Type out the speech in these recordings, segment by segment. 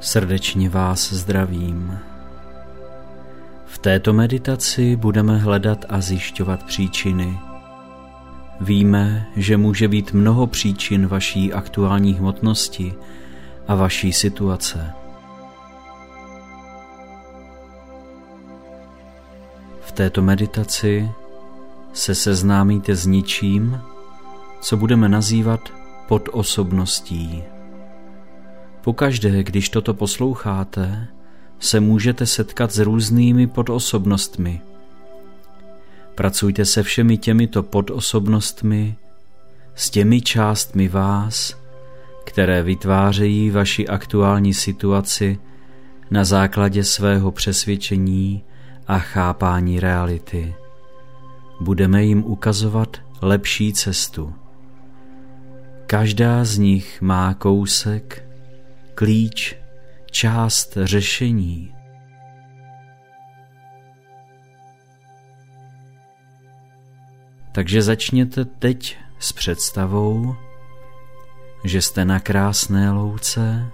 Srdečně vás zdravím. V této meditaci budeme hledat a zjišťovat příčiny. Víme, že může být mnoho příčin vaší aktuální hmotnosti a vaší situace. V této meditaci se seznámíte s ničím, co budeme nazývat podosobností. Pokaždé, když toto posloucháte, se můžete setkat s různými podosobnostmi. Pracujte se všemi těmito podosobnostmi, s těmi částmi vás, které vytvářejí vaši aktuální situaci na základě svého přesvědčení a chápání reality. Budeme jim ukazovat lepší cestu. Každá z nich má kousek, klíč, část řešení. Takže začněte teď s představou, že jste na krásné louce,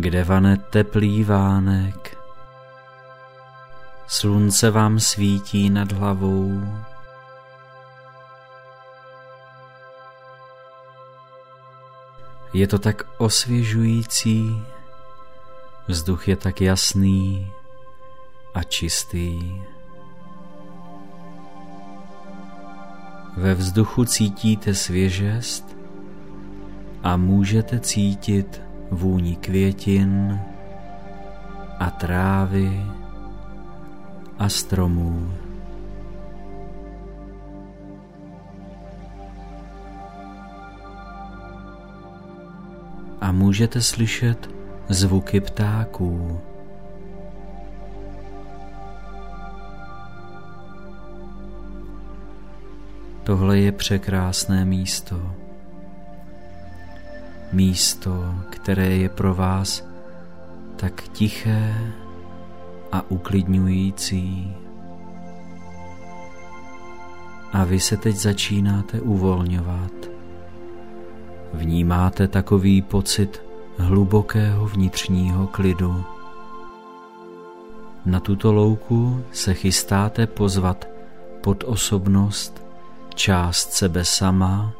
kde vane teplý vánek. Slunce vám svítí nad hlavou. Je to tak osvěžující, vzduch je tak jasný a čistý. Ve vzduchu cítíte svěžest a můžete cítit vůni květin a trávy a stromů. A můžete slyšet zvuky ptáků. Tohle je překrásné místo místo, které je pro vás tak tiché a uklidňující. A vy se teď začínáte uvolňovat. Vnímáte takový pocit hlubokého vnitřního klidu. Na tuto louku se chystáte pozvat pod osobnost část sebe sama,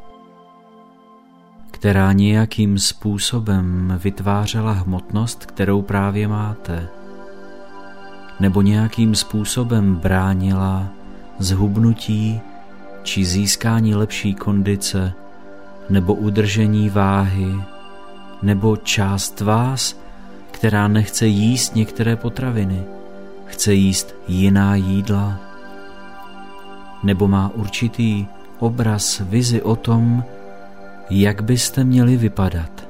která nějakým způsobem vytvářela hmotnost, kterou právě máte, nebo nějakým způsobem bránila zhubnutí či získání lepší kondice, nebo udržení váhy, nebo část vás, která nechce jíst některé potraviny, chce jíst jiná jídla, nebo má určitý obraz, vizi o tom, jak byste měli vypadat.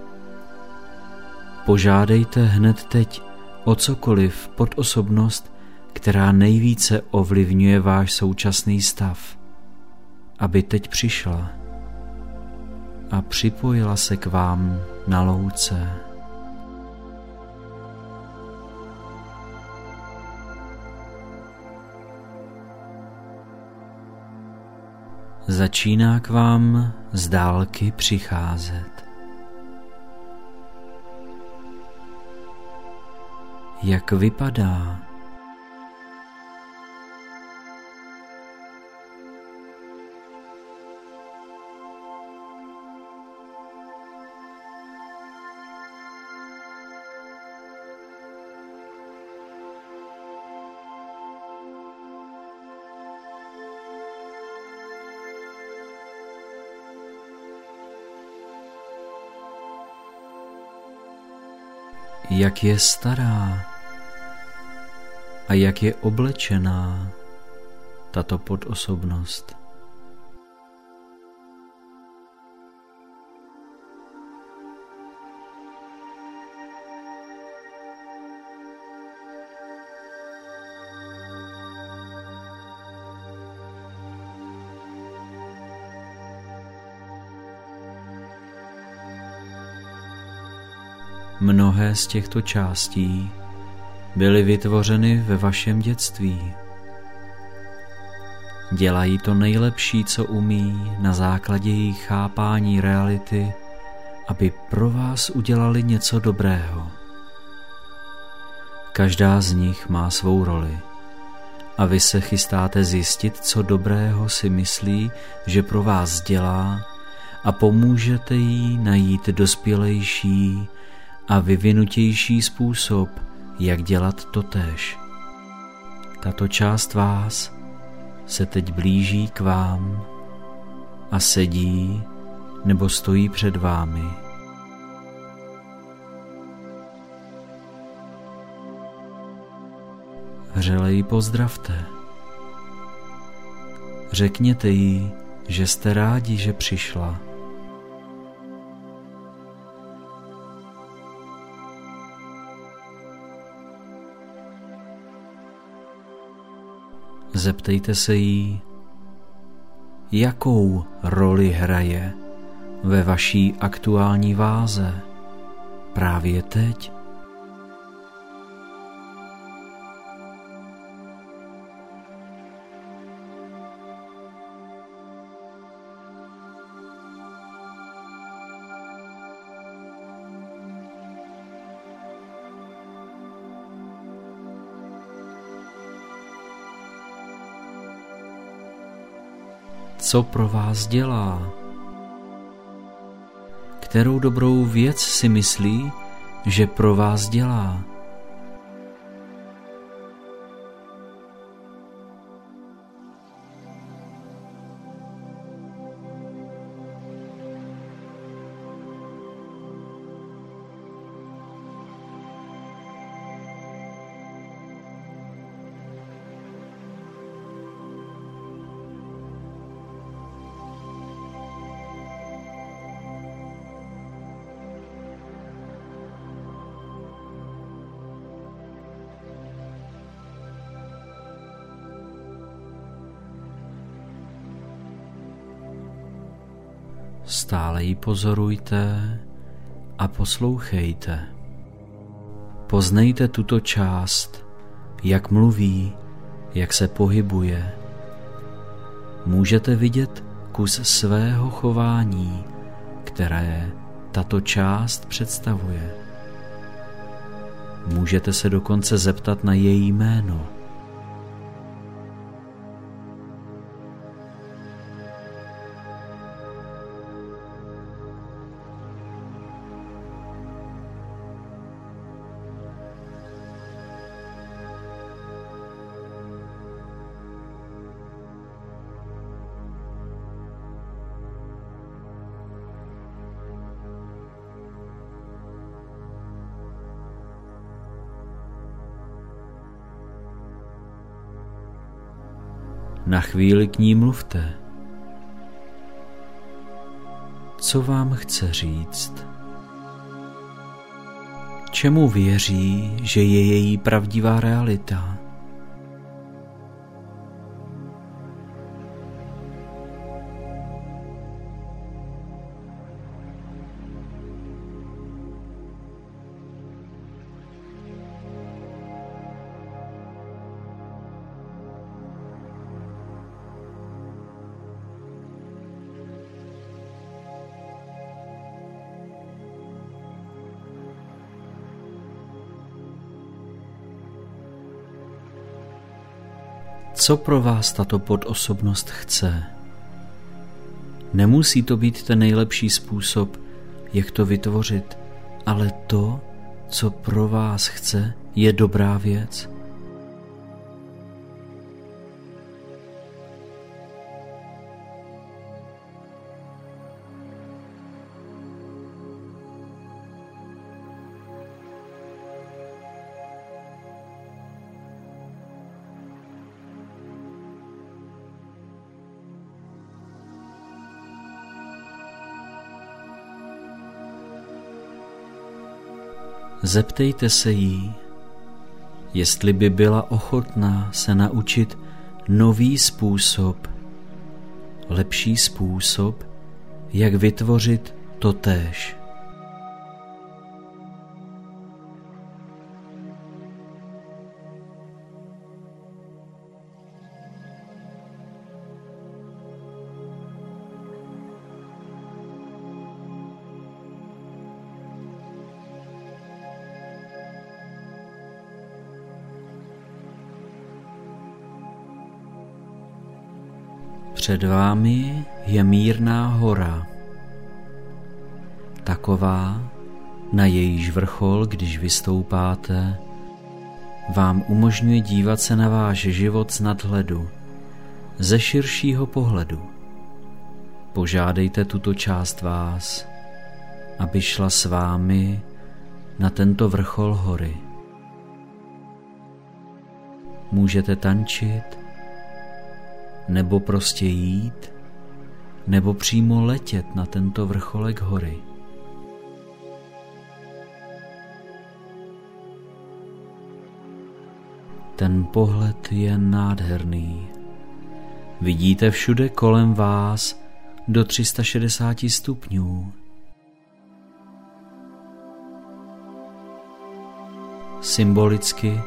Požádejte hned teď o cokoliv pod osobnost, která nejvíce ovlivňuje váš současný stav, aby teď přišla a připojila se k vám na louce. Začíná k vám z dálky přicházet. Jak vypadá jak je stará a jak je oblečená tato podosobnost. Mnohé z těchto částí byly vytvořeny ve vašem dětství. Dělají to nejlepší, co umí na základě jejich chápání reality, aby pro vás udělali něco dobrého. Každá z nich má svou roli a vy se chystáte zjistit, co dobrého si myslí, že pro vás dělá a pomůžete jí najít dospělejší a vyvinutější způsob, jak dělat totéž. Tato část vás se teď blíží k vám a sedí nebo stojí před vámi. Vřele ji pozdravte. Řekněte jí, že jste rádi, že přišla. Zeptejte se jí, jakou roli hraje ve vaší aktuální váze právě teď. Co pro vás dělá. Kterou dobrou věc si myslí, že pro vás dělá. Stále ji pozorujte a poslouchejte. Poznejte tuto část, jak mluví, jak se pohybuje. Můžete vidět kus svého chování, které tato část představuje. Můžete se dokonce zeptat na její jméno. Na chvíli k ní mluvte. Co vám chce říct? Čemu věří, že je její pravdivá realita? Co pro vás tato podosobnost chce? Nemusí to být ten nejlepší způsob, jak to vytvořit, ale to, co pro vás chce, je dobrá věc. Zeptejte se jí, jestli by byla ochotná se naučit nový způsob, lepší způsob, jak vytvořit totéž. Před vámi je mírná hora, taková, na jejíž vrchol, když vystoupáte, vám umožňuje dívat se na váš život z nadhledu, ze širšího pohledu. Požádejte tuto část vás, aby šla s vámi na tento vrchol hory. Můžete tančit, nebo prostě jít, nebo přímo letět na tento vrcholek hory. Ten pohled je nádherný. Vidíte všude kolem vás do 360 stupňů. Symbolicky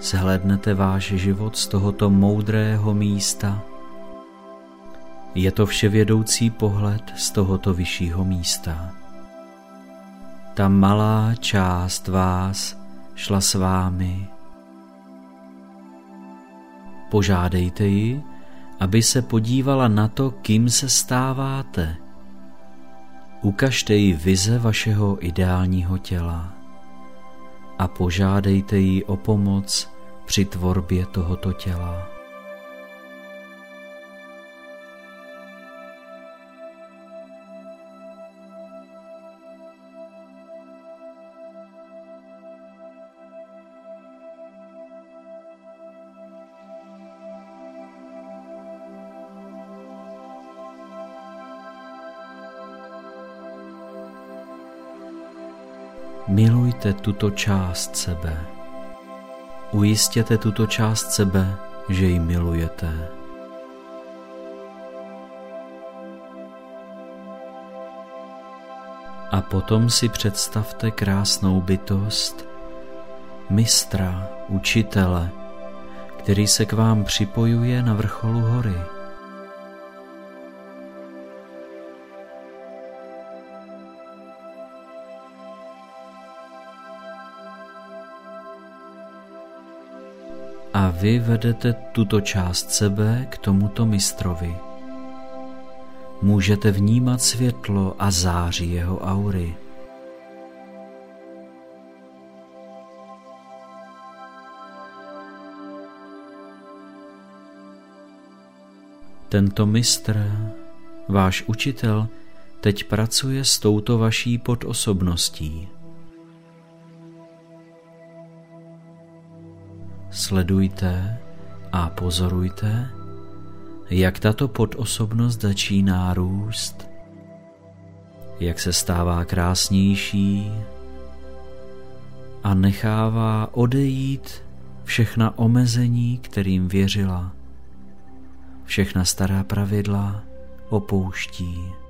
zhlédnete váš život z tohoto moudrého místa. Je to vševědoucí pohled z tohoto vyššího místa. Ta malá část vás šla s vámi. Požádejte ji, aby se podívala na to, kým se stáváte. Ukažte jí vize vašeho ideálního těla a požádejte ji o pomoc při tvorbě tohoto těla. Milujte tuto část sebe. Ujistěte tuto část sebe, že ji milujete. A potom si představte krásnou bytost, mistra, učitele, který se k vám připojuje na vrcholu hory. Vy vedete tuto část sebe k tomuto mistrovi. Můžete vnímat světlo a září jeho aury. Tento mistr, váš učitel, teď pracuje s touto vaší podosobností. Sledujte a pozorujte, jak tato podosobnost začíná růst, jak se stává krásnější a nechává odejít všechna omezení, kterým věřila. Všechna stará pravidla opouští.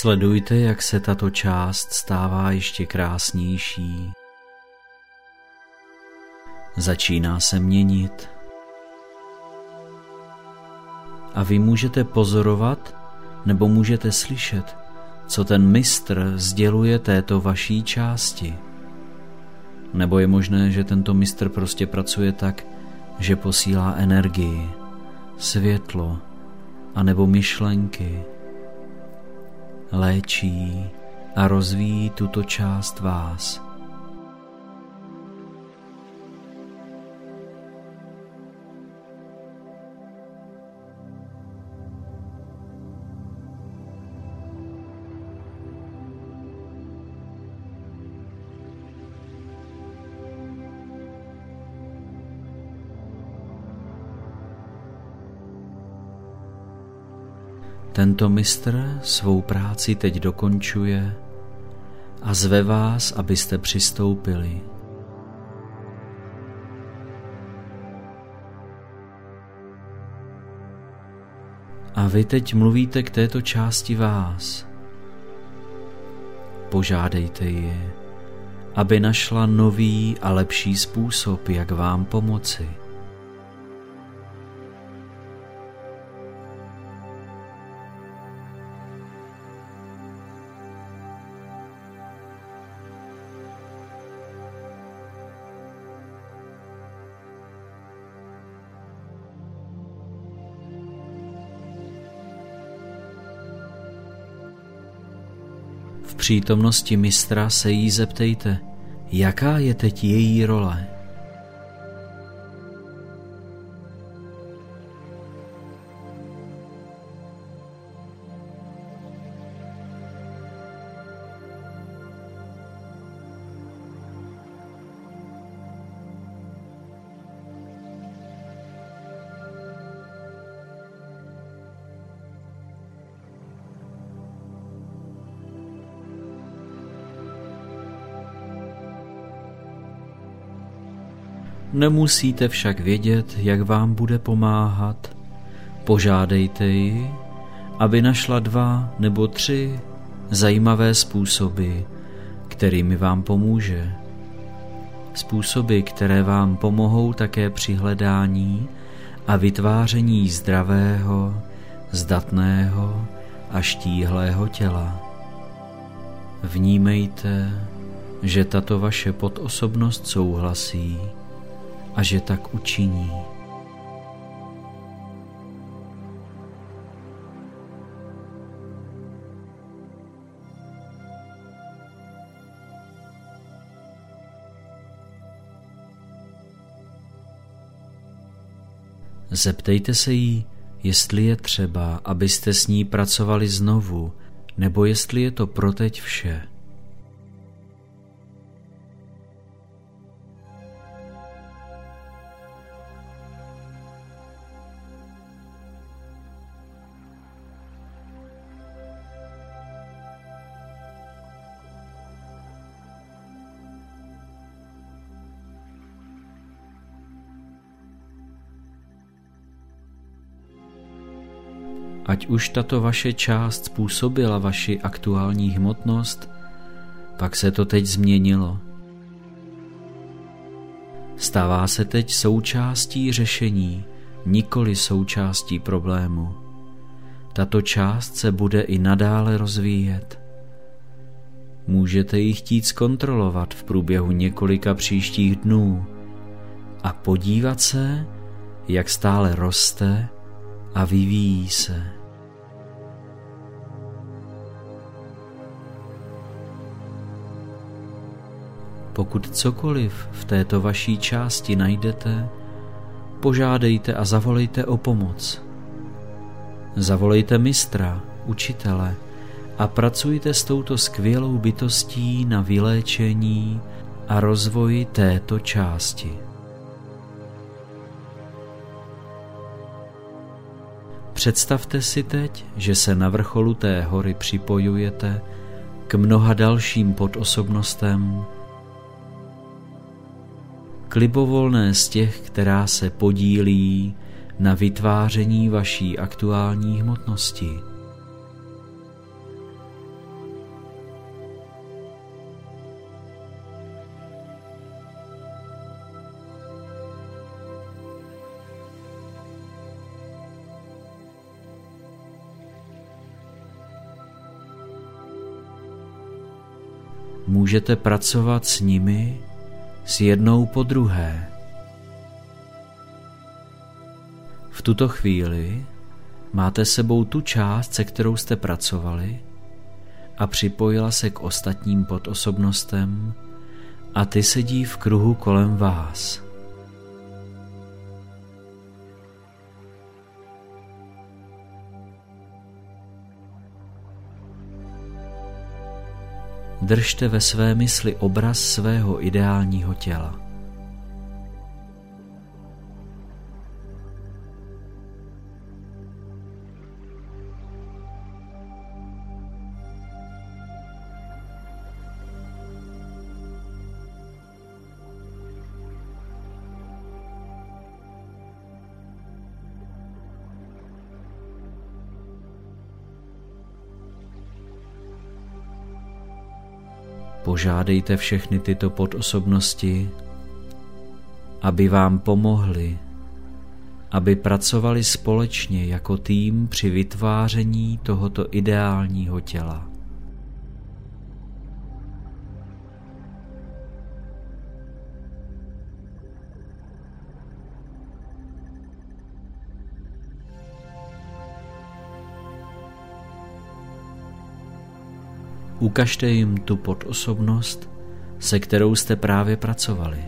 Sledujte, jak se tato část stává ještě krásnější. Začíná se měnit. A vy můžete pozorovat nebo můžete slyšet, co ten mistr sděluje této vaší části. Nebo je možné, že tento mistr prostě pracuje tak, že posílá energii, světlo, anebo myšlenky, léčí a rozvíjí tuto část vás. Tento mistr svou práci teď dokončuje a zve vás, abyste přistoupili. A vy teď mluvíte k této části vás. požádejte ji, aby našla nový a lepší způsob, jak vám pomoci. Přítomnosti mistra se jí zeptejte, jaká je teď její role. Nemusíte však vědět, jak vám bude pomáhat. Požádejte ji, aby našla dva nebo tři zajímavé způsoby, kterými vám pomůže. Způsoby, které vám pomohou také při hledání a vytváření zdravého, zdatného a štíhlého těla. Vnímejte, že tato vaše podosobnost souhlasí a že tak učiní. Zeptejte se jí, jestli je třeba, abyste s ní pracovali znovu, nebo jestli je to pro teď vše. Ať už tato vaše část způsobila vaši aktuální hmotnost, pak se to teď změnilo. Stává se teď součástí řešení, nikoli součástí problému. Tato část se bude i nadále rozvíjet. Můžete ji chtít zkontrolovat v průběhu několika příštích dnů a podívat se, jak stále roste a vyvíjí se. Pokud cokoliv v této vaší části najdete, požádejte a zavolejte o pomoc. Zavolejte mistra, učitele a pracujte s touto skvělou bytostí na vyléčení a rozvoji této části. Představte si teď, že se na vrcholu té hory připojujete k mnoha dalším podosobnostem, k libovolné z těch, která se podílí na vytváření vaší aktuální hmotnosti. Můžete pracovat s nimi s jednou po druhé. V tuto chvíli máte sebou tu část, se kterou jste pracovali a připojila se k ostatním podosobnostem a ty sedí v kruhu kolem vás. Držte ve své mysli obraz svého ideálního těla. Požádejte všechny tyto podosobnosti, aby vám pomohli, aby pracovali společně jako tým při vytváření tohoto ideálního těla. Ukažte jim tu podosobnost, se kterou jste právě pracovali.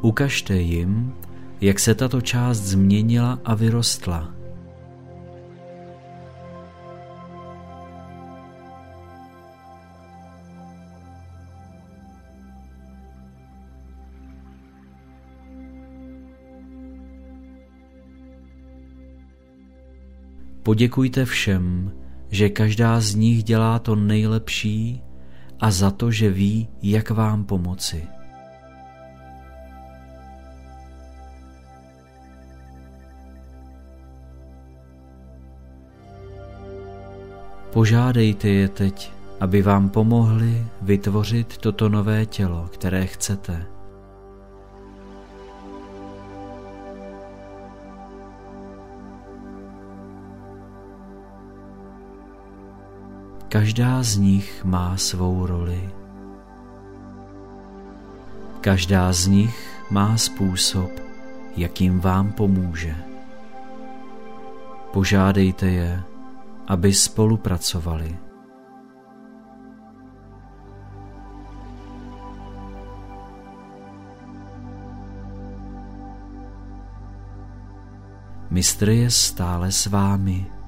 Ukažte jim, jak se tato část změnila a vyrostla. Poděkujte všem, že každá z nich dělá to nejlepší a za to, že ví, jak vám pomoci. Požádejte je teď, aby vám pomohli vytvořit toto nové tělo, které chcete. Každá z nich má svou roli. Každá z nich má způsob, jakým vám pomůže. Požádejte je, aby spolupracovali. Mistr je stále s vámi.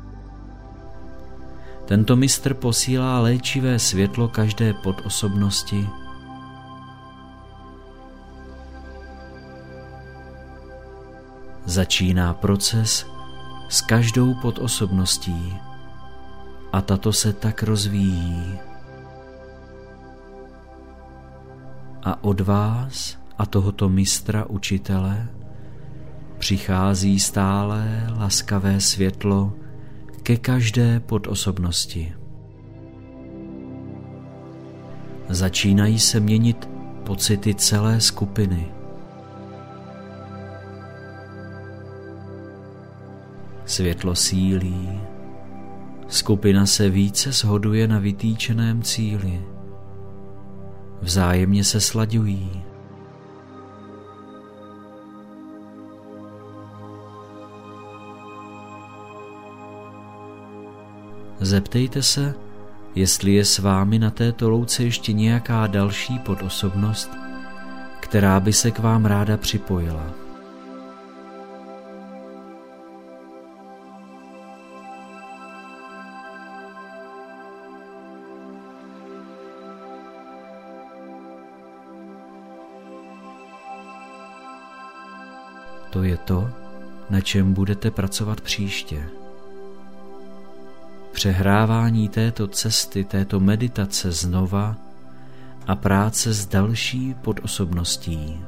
Tento mistr posílá léčivé světlo každé podosobnosti, Začíná proces s každou podosobností a tato se tak rozvíjí. A od vás a tohoto mistra učitele přichází stále laskavé světlo ke každé podosobnosti. Začínají se měnit pocity celé skupiny. Světlo sílí, skupina se více shoduje na vytýčeném cíli. Vzájemně se slaďují. Zeptejte se, jestli je s vámi na této louce ještě nějaká další podosobnost, která by se k vám ráda připojila. To je to, na čem budete pracovat příště přehrávání této cesty, této meditace znova a práce s další podosobností.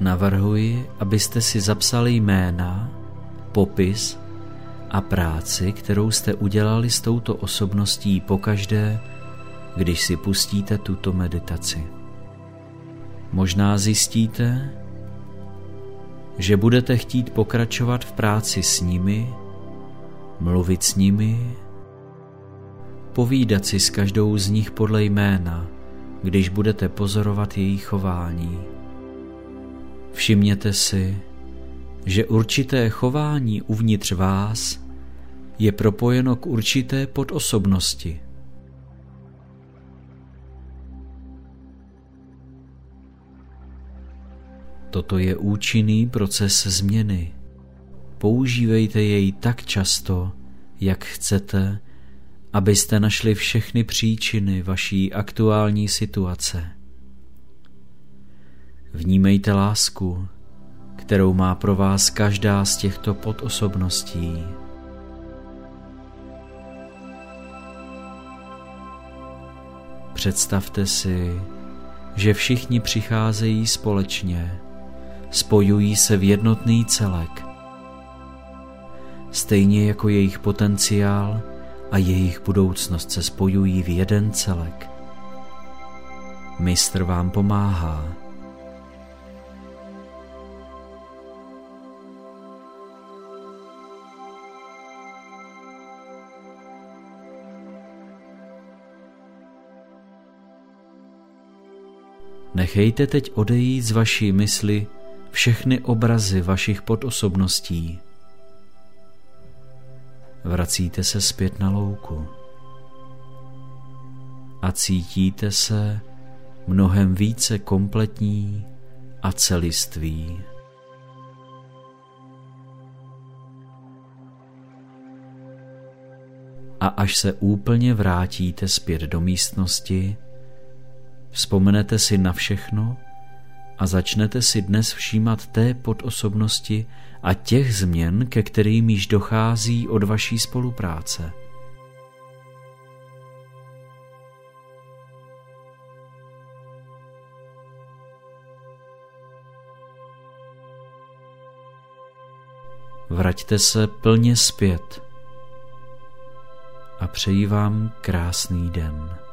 Navrhuji, abyste si zapsali jména, popis a práci, kterou jste udělali s touto osobností pokaždé, když si pustíte tuto meditaci. Možná zjistíte, že budete chtít pokračovat v práci s nimi mluvit s nimi, povídat si s každou z nich podle jména, když budete pozorovat jejich chování. Všimněte si, že určité chování uvnitř vás je propojeno k určité podosobnosti. Toto je účinný proces změny. Používejte jej tak často, jak chcete, abyste našli všechny příčiny vaší aktuální situace. Vnímejte lásku, kterou má pro vás každá z těchto podosobností. Představte si, že všichni přicházejí společně, spojují se v jednotný celek stejně jako jejich potenciál a jejich budoucnost se spojují v jeden celek. Mistr vám pomáhá. Nechejte teď odejít z vaší mysli všechny obrazy vašich podosobností. Vracíte se zpět na louku a cítíte se mnohem více kompletní a celiství. A až se úplně vrátíte zpět do místnosti, Vzpomenete si na všechno a začnete si dnes všímat té podosobnosti a těch změn, ke kterým již dochází od vaší spolupráce. Vraťte se plně zpět a přeji vám krásný den.